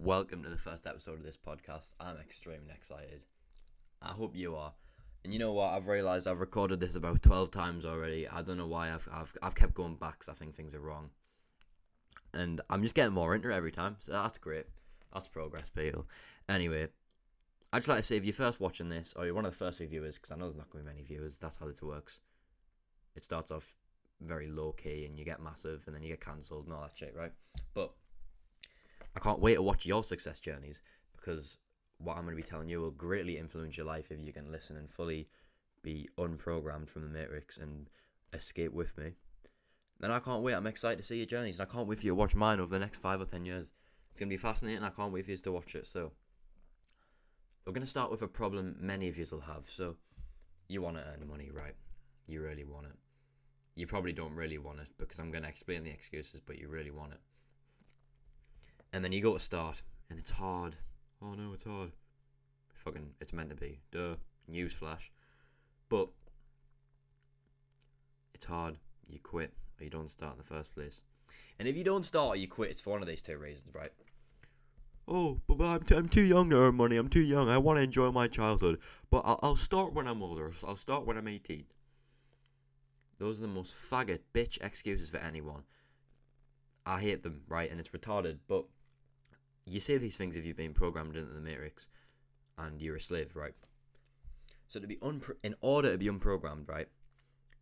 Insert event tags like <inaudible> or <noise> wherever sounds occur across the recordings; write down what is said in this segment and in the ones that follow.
Welcome to the first episode of this podcast. I'm extremely excited. I hope you are. And you know what? I've realised I've recorded this about 12 times already. I don't know why I've, I've, I've kept going back because I think things are wrong. And I'm just getting more into it every time. So that's great. That's progress, people. Anyway, I'd just like to say if you're first watching this, or you're one of the first few viewers, because I know there's not going to be many viewers, that's how this works. It starts off very low key and you get massive and then you get cancelled and all that shit, right? But I can't wait to watch your success journeys because what I'm going to be telling you will greatly influence your life if you can listen and fully be unprogrammed from the matrix and escape with me. Then I can't wait. I'm excited to see your journeys. And I can't wait for you to watch mine over the next five or ten years. It's going to be fascinating. I can't wait for you to watch it. So, we're going to start with a problem many of you will have. So, you want to earn money, right? You really want it. You probably don't really want it because I'm going to explain the excuses, but you really want it and then you go to start, and it's hard. Oh no, it's hard. Fucking, it's meant to be. Duh. Newsflash. But it's hard. You quit, or you don't start in the first place. And if you don't start or you quit, it's for one of these two reasons, right? Oh, but, I'm, t- I'm too young to earn money. I'm too young. I want to enjoy my childhood. But I'll, I'll start when I'm older. I'll start when I'm 18. Those are the most faggot bitch excuses for anyone. I hate them, right? And it's retarded. But you say these things if you've been programmed into the matrix and you're a slave, right? So to be unpro- in order to be unprogrammed, right,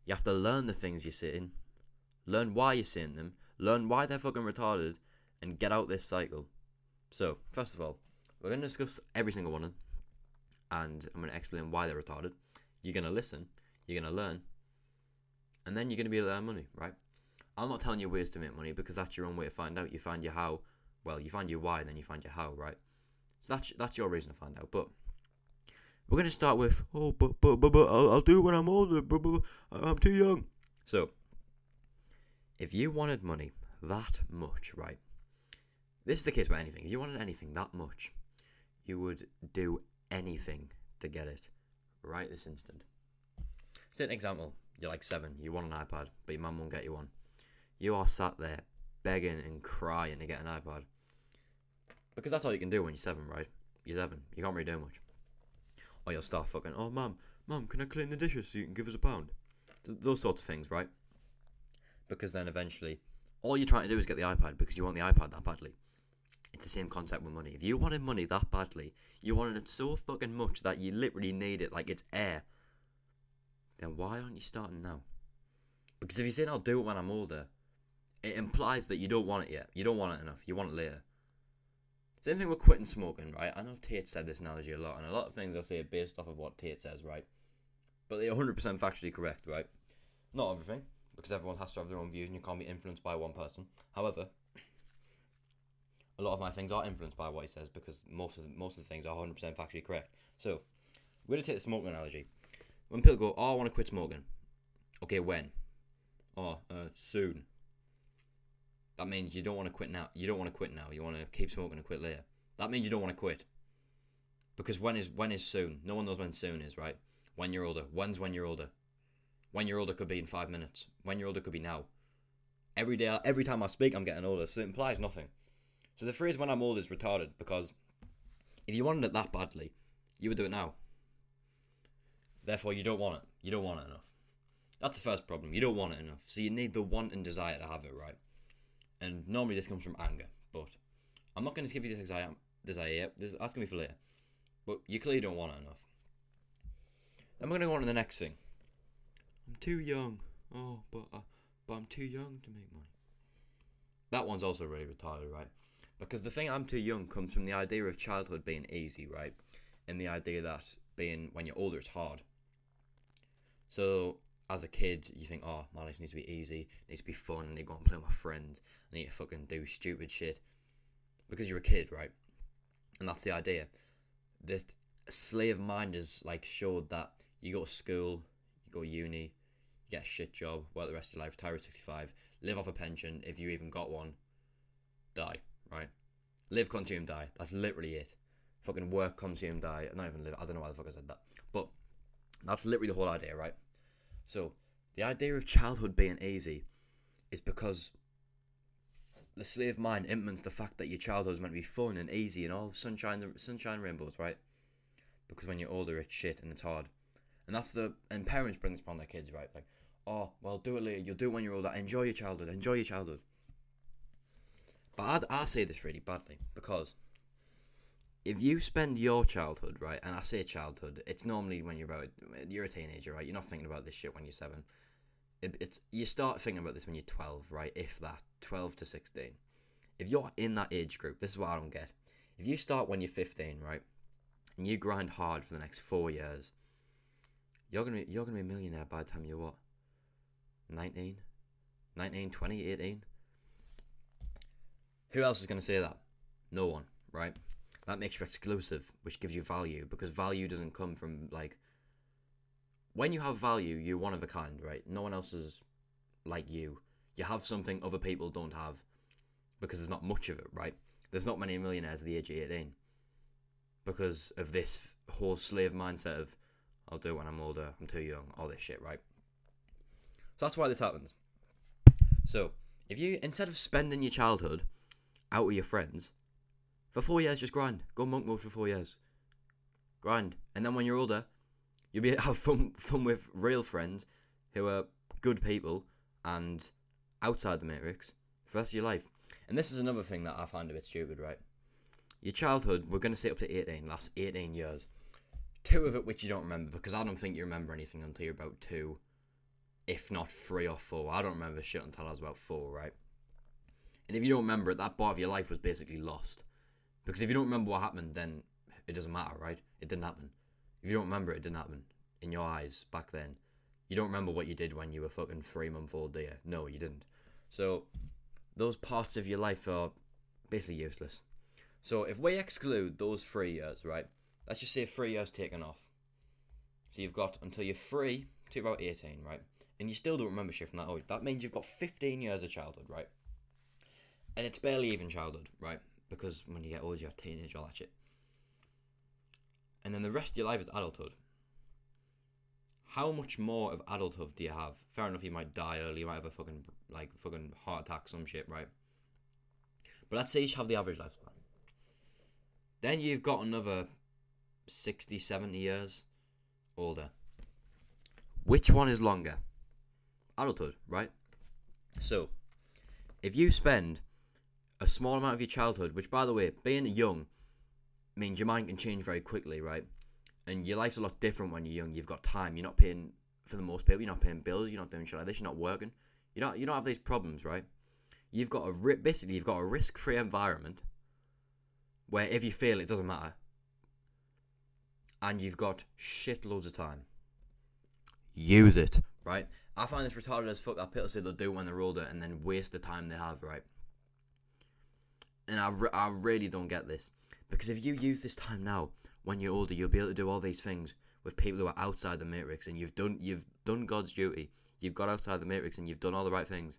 you have to learn the things you're saying, learn why you're saying them, learn why they're fucking retarded, and get out this cycle. So first of all, we're gonna discuss every single one of them, and I'm gonna explain why they're retarded. You're gonna listen, you're gonna learn, and then you're gonna be able to earn money, right? I'm not telling you ways to make money because that's your own way to find out. You find your how well, you find your why, and then you find your how, right? So that's that's your reason to find out. But we're gonna start with, oh, but but but, but I'll, I'll do it when I'm older. But, but, I'm too young. So, if you wanted money that much, right? This is the case with anything. If you wanted anything that much, you would do anything to get it right this instant. Say an example. You're like seven. You want an iPad, but your mum won't get you one. You are sat there begging and crying to get an iPad. Because that's all you can do when you're seven, right? You're seven. You can't really do much. Or you'll start fucking, oh, mum, mum, can I clean the dishes so you can give us a pound? Th- those sorts of things, right? Because then eventually, all you're trying to do is get the iPad because you want the iPad that badly. It's the same concept with money. If you wanted money that badly, you wanted it so fucking much that you literally need it like it's air, then why aren't you starting now? Because if you say, I'll do it when I'm older, it implies that you don't want it yet. You don't want it enough. You want it later. Same thing with quitting smoking, right? I know Tate said this analogy a lot, and a lot of things I say are based off of what Tate says, right? But they're 100% factually correct, right? Not everything, because everyone has to have their own views and you can't be influenced by one person. However, a lot of my things are influenced by what he says because most of the, most of the things are 100% factually correct. So, we're going to take the smoking analogy. When people go, oh, I want to quit smoking. Okay, when? Oh, uh, soon. That means you don't want to quit now. You don't want to quit now. You want to keep smoking and quit later. That means you don't want to quit. Because when is when is soon? No one knows when soon is, right? When you're older. When's when you're older? When you're older could be in five minutes. When you're older could be now. Every day, every time I speak, I'm getting older, so it implies nothing. So the phrase "when I'm old" is retarded because if you wanted it that badly, you would do it now. Therefore, you don't want it. You don't want it enough. That's the first problem. You don't want it enough. So you need the want and desire to have it, right? And normally this comes from anger, but I'm not going to give you this desire, desire yet. This, that's going to be for later. But you clearly don't want it enough. Then we're going to go on to the next thing. I'm too young. Oh, but uh, but I'm too young to make money. That one's also really retarded, right? Because the thing I'm too young comes from the idea of childhood being easy, right? And the idea that being when you're older it's hard. So as a kid, you think, oh, my life needs to be easy, needs to be fun, I need to go and play with my friends, I need to fucking do stupid shit. Because you're a kid, right? And that's the idea. This slave mind is like showed that you go to school, you go to uni, you get a shit job, work the rest of your life, retire at 65, live off a pension if you even got one, die, right? Live, consume, die. That's literally it. Fucking work, consume, die. Not even live. I don't know why the fuck I said that. But that's literally the whole idea, right? So the idea of childhood being easy is because the slave mind implements the fact that your childhood is meant to be fun and easy and all sunshine, sunshine rainbows, right? Because when you're older, it's shit and it's hard, and that's the and parents bring this upon their kids, right? Like, oh, well, do it later. You'll do it when you're older. Enjoy your childhood. Enjoy your childhood. But I, I say this really badly because if you spend your childhood right, and I say childhood, it's normally when you're about you're a teenager, right? You're not thinking about this shit when you're seven. It, it's you start thinking about this when you're twelve, right? If that twelve to sixteen. If you're in that age group, this is what I don't get. If you start when you're fifteen, right, and you grind hard for the next four years, you're gonna be, you're gonna be a millionaire by the time you're what 19, 19, 20, 18. Who else is to say that? No one, right? That makes you exclusive, which gives you value because value doesn't come from like. When you have value, you're one of a kind, right? No one else is like you. You have something other people don't have because there's not much of it, right? There's not many millionaires at the age of 18 because of this whole slave mindset of I'll do it when I'm older, I'm too young, all this shit, right? So that's why this happens. So, if you, instead of spending your childhood out with your friends, for four years, just grind. Go monk mode for four years. Grind. And then when you're older, you'll be <laughs> have fun, fun with real friends who are good people and outside the matrix for the rest of your life. And this is another thing that I find a bit stupid, right? Your childhood, we're going to say up to 18, last 18 years. Two of it which you don't remember, because I don't think you remember anything until you're about two if not three or four. I don't remember shit until I was about four, right? And if you don't remember it, that part of your life was basically lost. Because if you don't remember what happened, then it doesn't matter, right? It didn't happen. If you don't remember it, didn't happen. In your eyes, back then. You don't remember what you did when you were fucking three month old, do you? No, you didn't. So, those parts of your life are basically useless. So, if we exclude those three years, right? Let's just say three years taken off. So, you've got until you're three to about 18, right? and you still don't remember shit from that old, that means you've got 15 years of childhood, right? And it's barely even childhood, right? Because when you get older, you have teenage, all that shit. And then the rest of your life is adulthood. How much more of adulthood do you have? Fair enough, you might die early, you might have a fucking, like, fucking heart attack, some shit, right? But let's say you have the average lifespan. Then you've got another 60, 70 years older. Which one is longer? adulthood, right? So, if you spend a small amount of your childhood, which by the way, being young means your mind can change very quickly, right? And your life's a lot different when you're young. You've got time. You're not paying for the most people. You're not paying bills. You're not doing shit like this. You're not working. You don't. You don't have these problems, right? You've got a basically you've got a risk-free environment where if you fail, it doesn't matter, and you've got shitloads of time. Use it, right? I find this retarded as fuck that people say they'll do when they're older and then waste the time they have, right? And I, re- I really don't get this. Because if you use this time now, when you're older, you'll be able to do all these things with people who are outside the matrix and you've done you've done God's duty. You've got outside the matrix and you've done all the right things.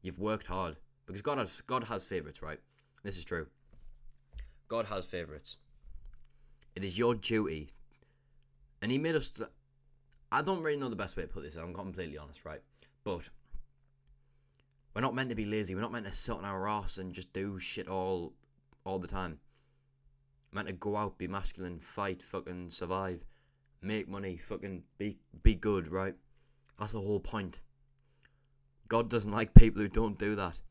You've worked hard. Because God has God has favorites, right? This is true. God has favorites. It is your duty. And he made us I don't really know the best way to put this. I'm completely honest, right? But we're not meant to be lazy. We're not meant to sit on our ass and just do shit all all the time. We're meant to go out, be masculine, fight, fucking survive, make money, fucking be be good, right? That's the whole point. God doesn't like people who don't do that.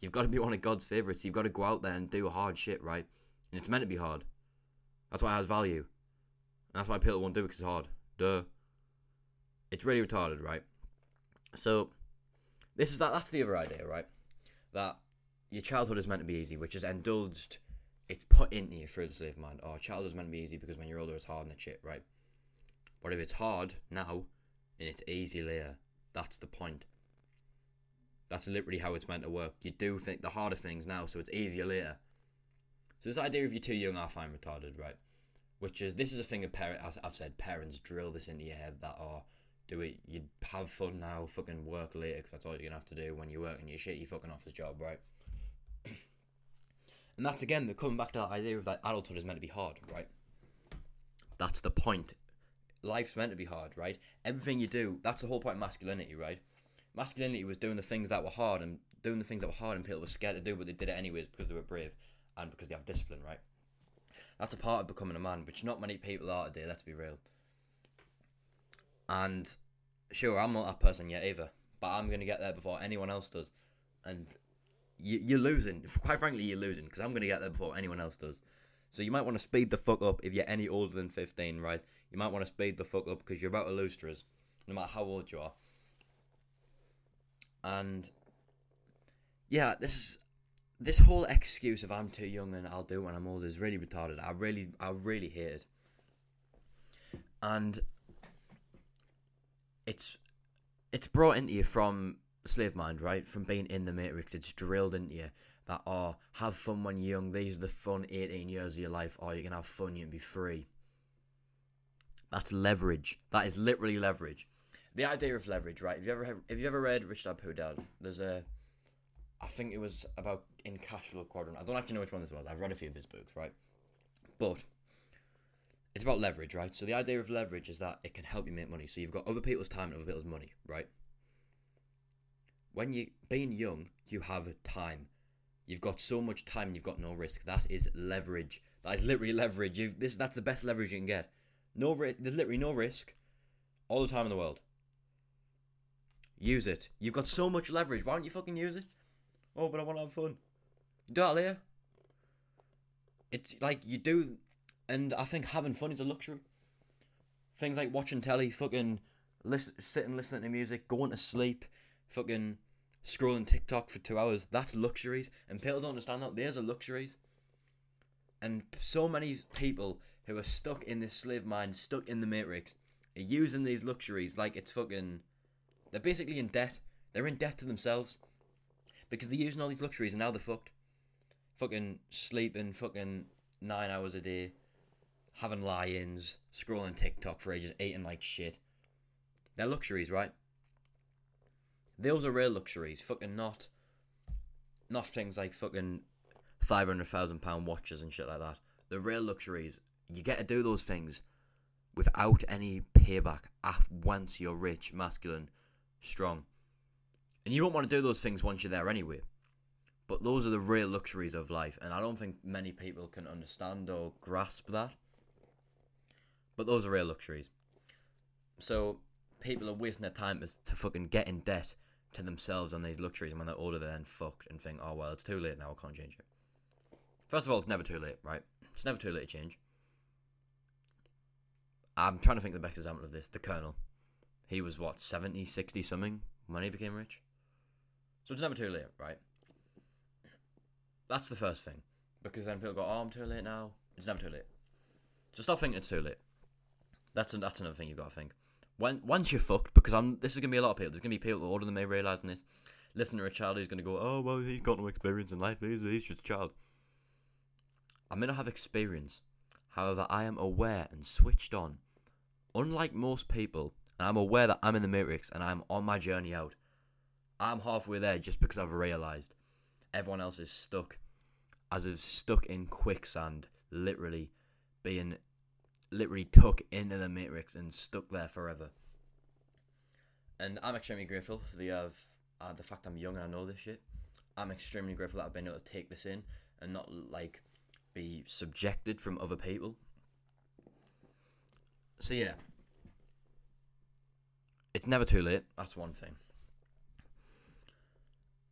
You've got to be one of God's favorites. You've got to go out there and do hard shit, right? And it's meant to be hard. That's why it has value. And that's why people won't do it because it's hard. Duh. It's really retarded, right? So this is that. That's the other idea, right? That your childhood is meant to be easy, which is indulged. It's put into you through the slave mind. Oh, childhood is meant to be easy because when you're older, it's hard and shit, right? But if it's hard now and it's easy later, that's the point. That's literally how it's meant to work. You do think the harder things now, so it's easier later. So this idea of you're too young, I find retarded, right? Which is this is a thing of parent. I've said, parents drill this into your head that are. Oh, do it. You have fun now. Fucking work later because that's all you're gonna have to do when you work shit your fucking office job, right? <clears throat> and that's again the coming back to that idea of that adulthood is meant to be hard, right? That's the point. Life's meant to be hard, right? Everything you do, that's the whole point of masculinity, right? Masculinity was doing the things that were hard and doing the things that were hard and people were scared to do, but they did it anyways because they were brave and because they have discipline, right? That's a part of becoming a man, which not many people are today. Let's be real. And sure, I'm not that person yet either, but I'm gonna get there before anyone else does. And you, you're losing. Quite frankly, you're losing because I'm gonna get there before anyone else does. So you might want to speed the fuck up if you're any older than 15, right? You might want to speed the fuck up because you're about to lose to us, no matter how old you are. And yeah, this this whole excuse of I'm too young and I'll do it when I'm old is really retarded. I really, I really hate it. And it's it's brought into you from slave mind, right? From being in the matrix, it's drilled into you that oh, have fun when you're young. These are the fun 18 years of your life. Oh, you can have fun, you can be free. That's leverage. That is literally leverage. The idea of leverage, right? Have you ever have you ever read Rich Dad Poor Dad? There's a, I think it was about in Cash Flow Quadrant. I don't actually know which one this was. I've read a few of his books, right? But it's about leverage, right? So the idea of leverage is that it can help you make money. So you've got other people's time and other people's money, right? When you being young, you have time. You've got so much time and you've got no risk. That is leverage. That is literally leverage. You this that's the best leverage you can get. No there's literally no risk. All the time in the world. Use it. You've got so much leverage. Why don't you fucking use it? Oh, but I want to have fun. Do that later. It's like you do, and I think having fun is a luxury. Things like watching telly, fucking listen, sitting listening to music, going to sleep, fucking scrolling TikTok for two hours. That's luxuries, and people don't understand that. There's are luxuries, and so many people who are stuck in this slave mind, stuck in the matrix, are using these luxuries like it's fucking. They're basically in debt. They're in debt to themselves because they're using all these luxuries and now they're fucked. Fucking sleeping, fucking nine hours a day, having lie-ins, scrolling TikTok for ages, eating like shit. They're luxuries, right? Those are real luxuries. Fucking not, not things like fucking five hundred thousand pound watches and shit like that. The real luxuries. You get to do those things without any payback. Once you're rich, masculine, strong, and you won't want to do those things once you're there anyway. But those are the real luxuries of life, and I don't think many people can understand or grasp that. But those are real luxuries. So people are wasting their time to, to fucking get in debt to themselves on these luxuries, and when they're older, they're then fucked and think, oh well, it's too late now. I can't change it. First of all, it's never too late, right? It's never too late to change. I'm trying to think the best example of this. The Colonel. He was what 70, 60 something when he became rich. So it's never too late, right? That's the first thing. Because then people go, oh, I'm too late now. It's never too late. So stop thinking it's too late. That's that's another thing you've got to think. When once you're fucked, because I'm this is gonna be a lot of people. There's gonna be people older than me realizing this. Listen to a child who's gonna go, oh well, he's got no experience in life. He's he's just a child. I may not have experience, however, I am aware and switched on. Unlike most people, and I'm aware that I'm in the matrix and I'm on my journey out. I'm halfway there just because I've realized everyone else is stuck, as if stuck in quicksand, literally being literally took into the matrix and stuck there forever. And I'm extremely grateful for the uh, the fact I'm young and I know this shit. I'm extremely grateful that I've been able to take this in and not like be subjected from other people. So yeah, it's never too late. That's one thing.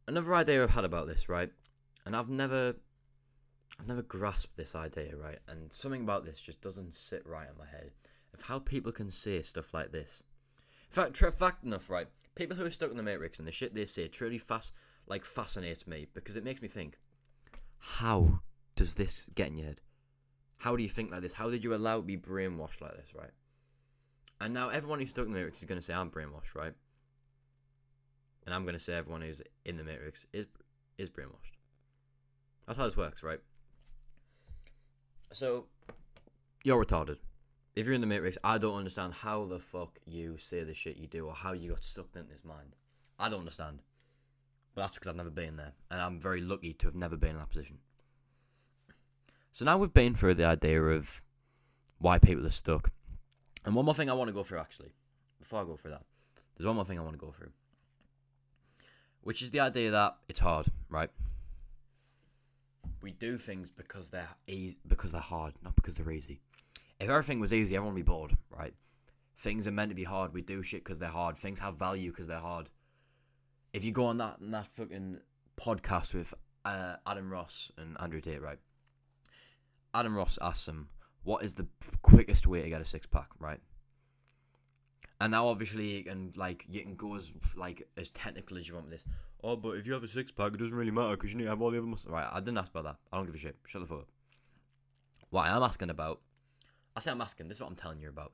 Another idea I've had about this, right? And I've never I've never grasped this idea, right? And something about this just doesn't sit right in my head of how people can say stuff like this. In fact, tra- fact enough, right? People who are stuck in the matrix and the shit they say truly fast, like fascinates me because it makes me think: How does this get in your head? How do you think like this? How did you allow to be brainwashed like this, right? And now everyone who's stuck in the matrix is going to say I'm brainwashed, right? And I'm going to say everyone who's in the matrix is is brainwashed. That's how this works, right? So, you're retarded. If you're in the Matrix, I don't understand how the fuck you say the shit you do or how you got sucked into this mind. I don't understand. But that's because I've never been there. And I'm very lucky to have never been in that position. So now we've been through the idea of why people are stuck. And one more thing I want to go through, actually, before I go through that, there's one more thing I want to go through. which is the idea that it's hard, right? We do things because they're easy, because they're hard, not because they're easy. If everything was easy, everyone would be bored, right? Things are meant to be hard. We do shit because they're hard. Things have value because they're hard. If you go on that that fucking podcast with uh, Adin Ross and Andrew Tate, right? Adin Ross asks him, "What is the quickest way to get a six pack?" Right? And now, obviously, you can like you can go as like as technical as you want with this. Oh, but if you have a six pack, it doesn't really matter because you need to have all the other muscles. Right? I didn't ask about that. I don't give a shit. Shut the fuck up. What I am asking about, I say I'm asking. This is what I'm telling you about.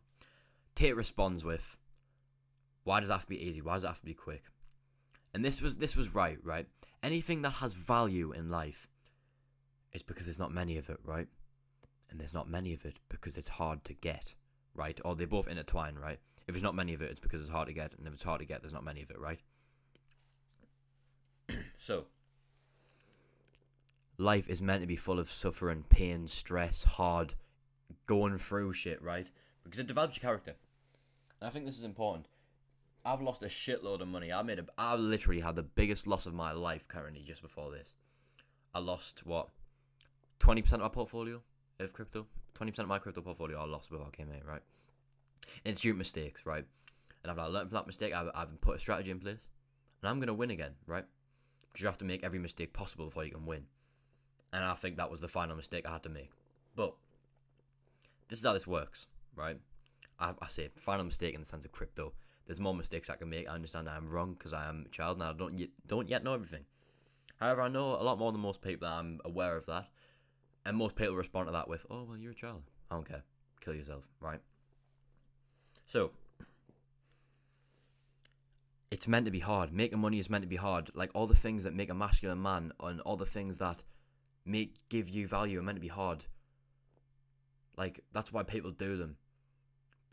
Tate responds with, "Why does it have to be easy? Why does it have to be quick?" And this was this was right, right? Anything that has value in life, it's because there's not many of it, right? And there's not many of it because it's hard to get, right? Or they both intertwine, right? If there's not many of it, it's because it's hard to get, and if it's hard to get, there's not many of it, right? <clears throat> so, life is meant to be full of suffering, pain, stress, hard, going through shit, right? Because it develops your character. And I think this is important. I've lost a shitload of money. I made a, I literally had the biggest loss of my life currently just before this. I lost what, twenty percent of my portfolio of crypto. Twenty percent of my crypto portfolio I lost before I came in, right? Due mistakes, right? And I've learned from that mistake. I've, I've put a strategy in place, and I'm gonna win again, right? Because you have to make every mistake possible before you can win. And I think that was the final mistake I had to make. But this is how this works, right? I, I say final mistake in the sense of crypto. There's more mistakes I can make. I understand I'm wrong because I am a child and I don't yet, don't yet know everything. However, I know a lot more than most people. I'm aware of that, and most people respond to that with, "Oh well, you're a child. I don't care. Kill yourself." Right? So it's meant to be hard. Making money is meant to be hard. Like all the things that make a masculine man and all the things that make give you value are meant to be hard. Like that's why people do them.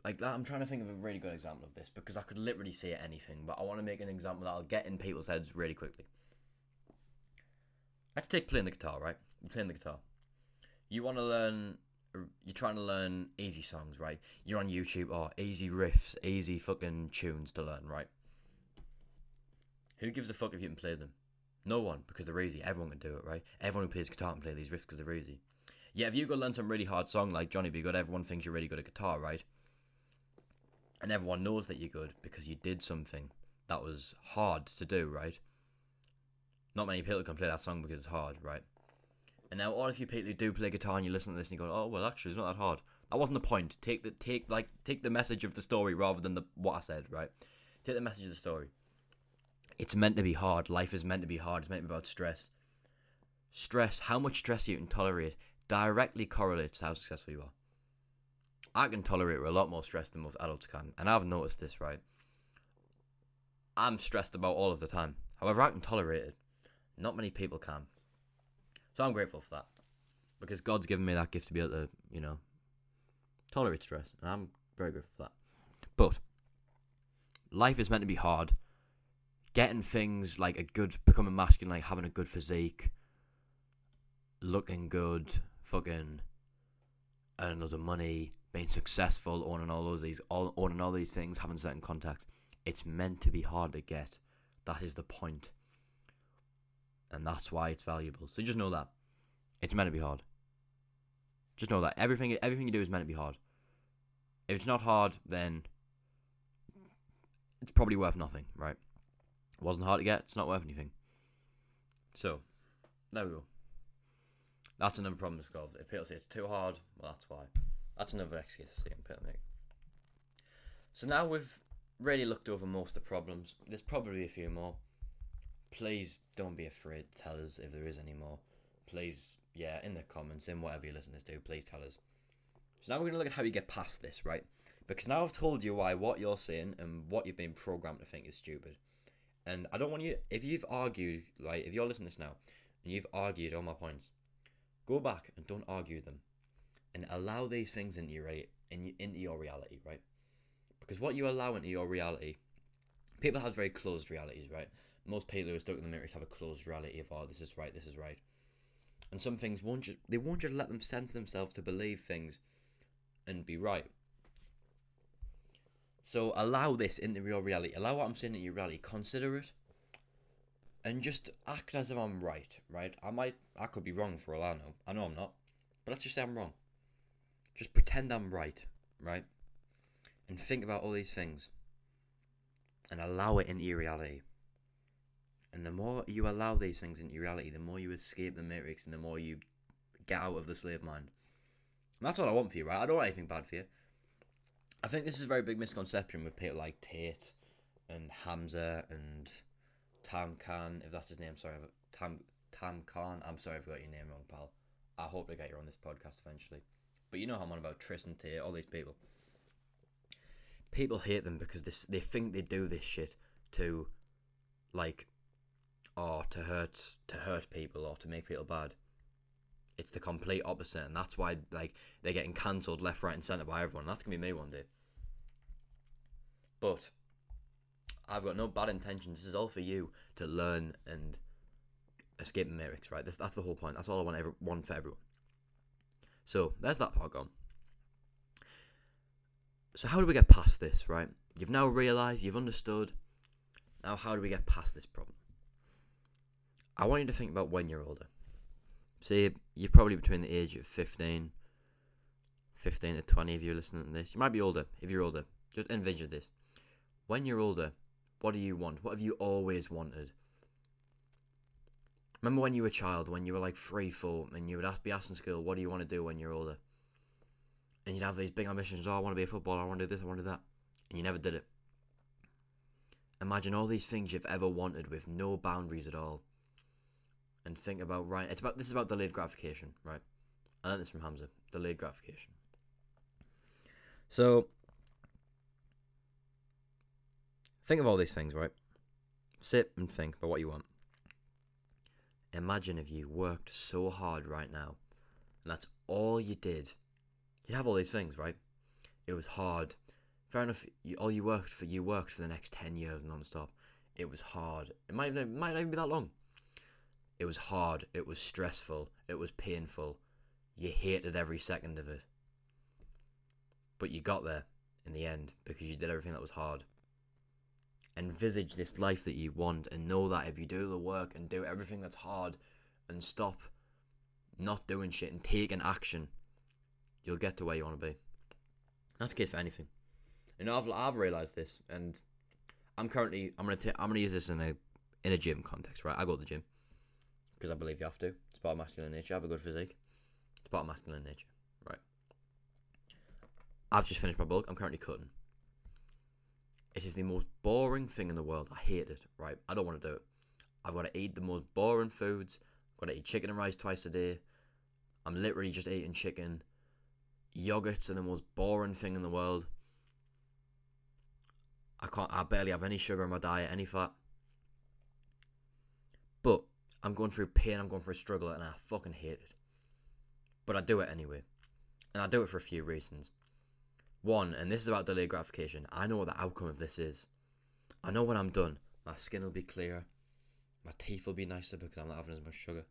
Like that, I'm trying to think of a really good example of this because I could literally say anything, but I want to make an example that I'll get in people's heads really quickly. Let's take playing the guitar, right? You're playing the guitar. You want to learn. You're trying to learn easy songs, right? You're on YouTube, or oh, easy riffs, easy fucking tunes to learn, right? Who gives a fuck if you can play them? No one, because they're easy. Everyone can do it, right? Everyone who plays guitar can play these riffs because they're easy. Yeah, if you go learn some really hard song like Johnny B. Goode, everyone thinks you're really good at guitar, right? And everyone knows that you're good because you did something that was hard to do, right? Not many people can play that song because it's hard, right? And now all of you people who do play guitar and you listen to this and you go, oh well, actually, it's not that hard. That wasn't the point. Take the take like take the message of the story rather than the what I said, right? Take the message of the story it's meant to be hard. Life is meant to be hard. It's meant to be about stress. Stress, how much stress you can tolerate, directly correlates to how successful you are. I can tolerate a lot more stress than most adults can, and I've noticed this, right? I'm stressed about all of the time. However, I can tolerate it. Not many people can. So I'm grateful for that. Because God's given me that gift to be able to, you know, tolerate stress. And I'm very grateful for that. But life is meant to be hard getting things like a good, becoming masculine, like having a good physique, looking good, fucking earning loads of money, being successful, owning all those these, all owning all these things, having certain contacts. It's meant to be hard to get. That is the point, and that's why it's valuable. So just know that it's meant to be hard. Just know that everything everything you do is meant to be hard. If it's not hard, then it's probably worth nothing, right? It wasn't hard to get. It's not worth anything. So, there we go. That's another problem to solve. If people say it's too hard, well, that's why. That's another excuse to see in people make. So now we've really looked over most of the problems. There's probably a few more. Please don't be afraid to tell us if there is any more. Please, yeah, in the comments, in whatever your listeners do, please tell us. So now we're going to look at how you get past this, right? Because now I've told you why what you're saying and what you've been programmed to think is stupid. And I don't want you, if you've argued, like, if you're listening to this now, and you've argued all my points, go back and don't argue them. And allow these things into your, in, into your reality, right? Because what you allow into your reality, people have very closed realities, right? Most are stuck in the matrix have a closed reality of, oh, this is right, this is right. And some things won't just, they won't just let them sense themselves to believe things and be right. So allow this into your reality. Allow what I'm saying into your reality. Consider it. and just act as if I'm right, right? I might, I could be wrong for all I know. I know I'm not, but let's just say I'm wrong. Just pretend I'm right, right? And think about all these things and allow it into your reality. And the more you allow these things into your reality, the more you escape the matrix and the more you get out of the slave mind. And that's what I want for you, right? I don't want anything bad for you. I think this is a very big misconception with people like Tate and Hamza and Tam Khan, if that's his name. Sorry, Tam Tam Khan. I'm sorry if I got your name wrong, pal. I hope to get you on this podcast eventually. But you know how I'm on about Tristan Tate, all these people. People hate them because they they think they do this shit to, like, or to hurt to hurt people or to make people bad. It's the complete opposite, and that's why like they're getting cancelled left, right, and centre by everyone. That's gonna be me one day. But I've got no bad intentions. This is all for you to learn and escape the matrix, right? This, that's the whole point. That's all I want, every, want for everyone. So there's that part gone. So how do we get past this, right? You've now realised, you've understood. Now how do we get past this problem? I want you to think about when you're older. Say you're probably between the age of 15, 15 to 20 if you're listening to this. You might be older if you're older. Just envision this. When you're older, what do you want? What have you always wanted? Remember when you were a child, when you were like three, four, and you would be asked asking school, what do you want to do when you're older? And you'd have these big ambitions, oh, I want to be a footballer, I want to do this, I want to do that. And you never did it. Imagine all these things you've ever wanted with no boundaries at all. And think about, right, it's about, this is about delayed gratification, right? I learned this from Hamza, delayed gratification. So, Think of all these things, right? Sit and think about what you want. Imagine if you worked so hard right now, and that's all you did. You'd have all these things, right? It was hard. Fair enough. You, all you worked for, you worked for the next ten years non-stop. It was hard. It might, it might not even be that long. It was hard. It was stressful. It was painful. You hated every second of it. But you got there in the end because you did everything that was hard envisage this life that you want and know that if you do the work and do everything that's hard and stop not doing shit and take an action, you'll get to where you want to be. That's the case for anything. And I've I've realized this, and I'm currently I'm gonna I'm gonna use this in a in a gym context, right? I go to the gym because I believe you have to. It's part of masculine nature. Have a good physique. It's part of masculine nature, right? I've just finished my bulk. I'm currently cutting. It is the most boring thing in the world. I hate it, right? I don't want to do it. I've got to eat the most boring foods. I've got to eat chicken and rice twice a day. I'm literally just eating chicken. Yogurts are the most boring thing in the world. I can't. I barely have any sugar in my diet, any fat. I'm going through pain. I'm going through struggle, and I fucking hate it. But I do it anyway, and I do it for a few reasons. One, and this is about delayed gratification, I know what the outcome of this is. I know when I'm done, my skin will be clearer, my teeth will be nicer because I'm not having as much sugar,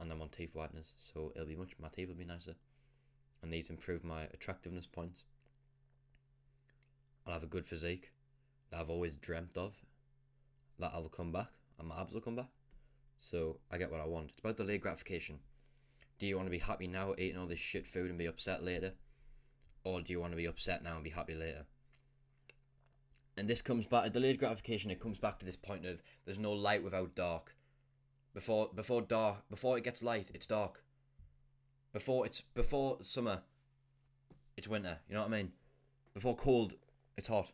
and I'm on teeth whiteners, so it'll be much. My teeth will be nicer, and these improve my attractiveness points. I'll have a good physique that I've always dreamt of. That I'll come back, and my abs will come back. So I get what I want. It's about delayed gratification. Do you want to be happy now eating all this shit food and be upset later? or do you want to be upset now and be happy later? And this comes back to delayed gratification. It comes back to this point of there's no light without dark. Before before dark before it gets light, it's dark. Before it's before summer, it's winter. You know what I mean? Before cold, it's hot.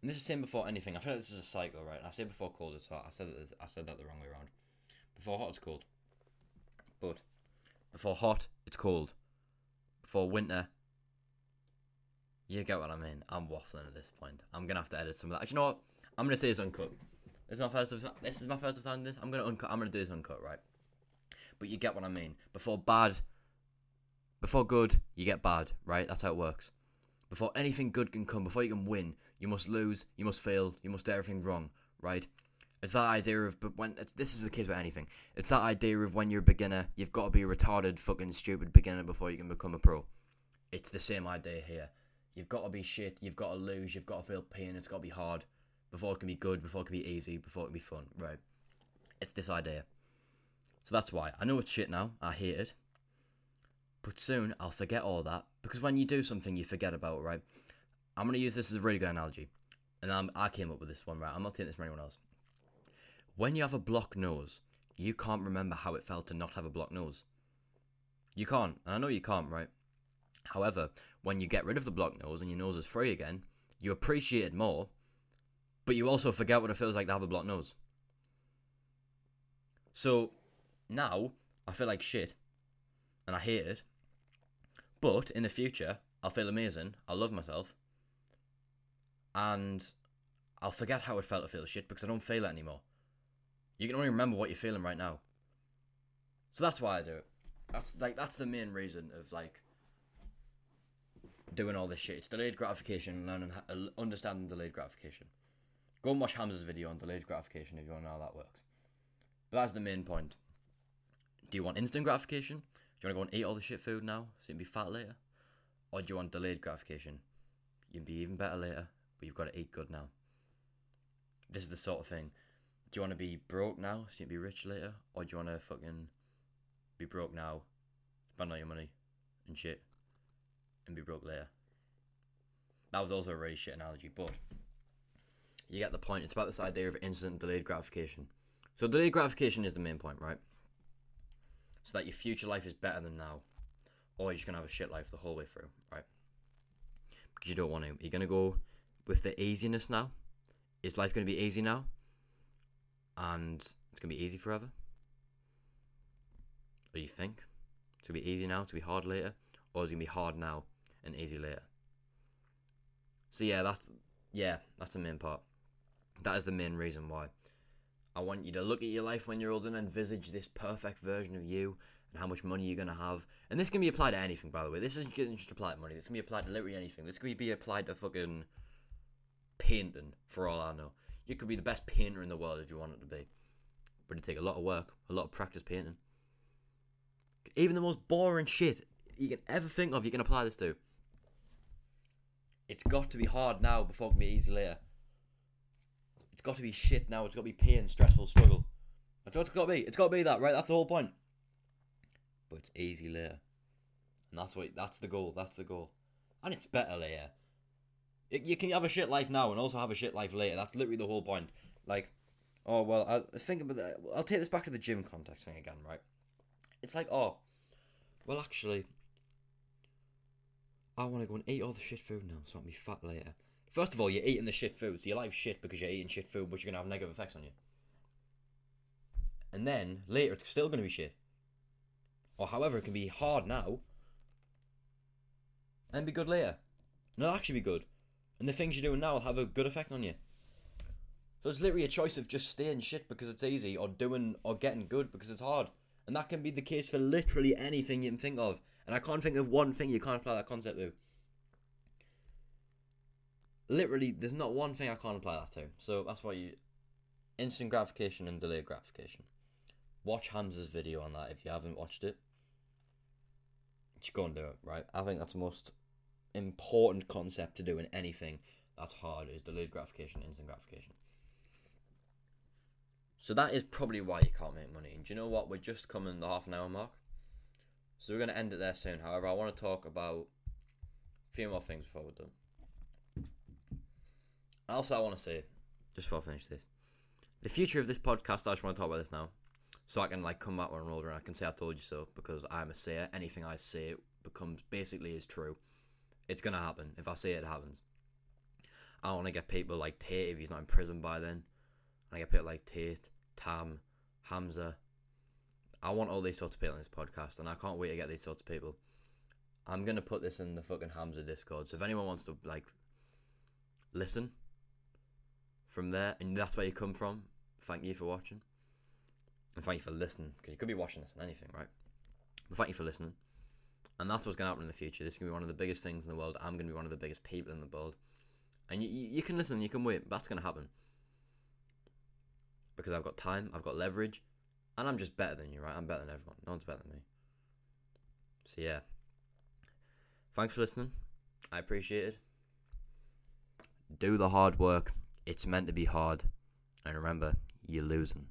And this is same before anything. I feel like this is a cycle, right? I say before cold, it's hot. I said that. I said that the wrong way around. Before hot, it's cold. But before hot, it's cold. Before winter, you get what I mean. I'm waffling at this point. I'm gonna have to edit some of that. Actually, you know what? I'm gonna say this uncut. This is my first. Of, this is my first time. This. I'm gonna uncut. I'm gonna do this uncut, right? But you get what I mean. Before bad, before good, you get bad, right? That's how it works. Before anything good can come, before you can win, you must lose, you must fail, you must do everything wrong, right? It's that idea of, but when this is the case with anything. It's that idea of when you're a beginner, you've got to be a retarded, fucking stupid beginner before you can become a pro. It's the same idea here. You've got to be shit. You've got to lose. You've got to feel pain. It's got to be hard before it can be good. Before it can be easy. Before it can be fun. Right? It's this idea. So that's why I know it's shit now. I hate it. But soon I'll forget all that because when you do something, you forget about it, right? I'm gonna use this as a really good analogy, and I'm, I came up with this one, right? I'm not taking this from anyone else. When you have a blocked nose, you can't remember how it felt to not have a blocked nose. You can't, and I know you can't, right? However, when you get rid of the blocked nose and your nose is free again, you appreciate it more, but you also forget what it feels like to have a blocked nose. So now I feel like shit and I hate it. But in the future, I'll feel amazing. I'll love myself. And I'll forget how it felt to feel shit because I don't feel it anymore. You can only remember what you're feeling right now. So that's why I do it. That's like that's the main reason of like doing all this shit. It's delayed gratification, learning, understanding delayed gratification. Go and watch Hamza's video on delayed gratification if you want to know how that works. But that's the main point. Do you want instant gratification? Do you want to go and eat all the shit food now so you can be fat later? Or do you want delayed gratification? You can be even better later, but you've got to eat good now. This is the sort of thing. Do you want to be broke now so you can be rich later? Or do you want to fucking be broke now, spend all your money and shit, and be broke later? That was also a really shit analogy, but you get the point. It's about this idea of instant delayed gratification. So delayed gratification is the main point, right? So that your future life is better than now. Or you're just gonna have a shit life the whole way through, right? Because you don't want to. You're gonna go with the easiness now. Is life gonna be easy now? And it's gonna be easy forever? Or you think? It's gonna be easy now, to be hard later? Or it's gonna be hard now and easy later? So yeah, that's yeah, that's the main part. That is the main reason why. I want you to look at your life when you're old and envisage this perfect version of you and how much money you're going to have. And this can be applied to anything, by the way. This isn't just applied to money. This can be applied to literally anything. This can be applied to fucking painting, for all I know. You could be the best painter in the world if you wanted to be. But it'd take a lot of work, a lot of practice painting. Even the most boring shit you can ever think of, you can apply this to. It's got to be hard now before it can be easy later. It's got to be shit now. It's got to be pain, stressful, struggle. That's what it's got to be. It's got to be that, right? That's the whole point. But it's easy later, and that's what that's the goal. That's the goal, and it's better later. It, you can have a shit life now and also have a shit life later. That's literally the whole point. Like, oh well, I think about that. I'll take this back to the gym context thing again, right? It's like, oh, well, actually, I want to go and eat all the shit food now, so I'll be fat later. First of all, you're eating the shit food, so your life's shit because you're eating shit food, but you're gonna have negative effects on you. And then later, it's still gonna be shit. Or however, it can be hard now, and be good later. And it'll actually be good. And the things you're doing now will have a good effect on you. So it's literally a choice of just staying shit because it's easy, or doing or getting good because it's hard. And that can be the case for literally anything you can think of. And I can't think of one thing you can't apply that concept to literally, there's not one thing I can't apply that to. So that's why you instant gratification and delayed gratification. Watch Hamza's video on that if you haven't watched it. Just go and do it, right? I think that's the most important concept to do in anything that's hard is delayed gratification, instant gratification. So that is probably why you can't make money. And do you know what? We're just coming the half an hour mark. So we're going to end it there soon. However, I want to talk about a few more things before we're done. Also, I want to say, just before I finish this, the future of this podcast, I just want to talk about this now. So I can like come out when I'm older and I can say I told you so because I'm a sayer. Anything I say becomes basically is true. It's gonna happen. If I say it, it happens. I want to get people like Tate if he's not in prison by then. And I get people like Tate, Tam, Hamza. I want all these sorts of people in this podcast, and I can't wait to get these sorts of people. I'm gonna put this in the fucking Hamza Discord. So if anyone wants to like listen, from there, and that's where you come from. Thank you for watching, and thank you for listening, because you could be watching this on anything, right? But thank you for listening, and that's what's going to happen in the future. This is going to be one of the biggest things in the world. I'm going to be one of the biggest people in the world, and you, you can listen, you can wait. That's going to happen because I've got time, I've got leverage, and I'm just better than you, right? I'm better than everyone. No one's better than me. So yeah, thanks for listening. I appreciate it. Do the hard work. It's meant to be hard. And remember, you're losing.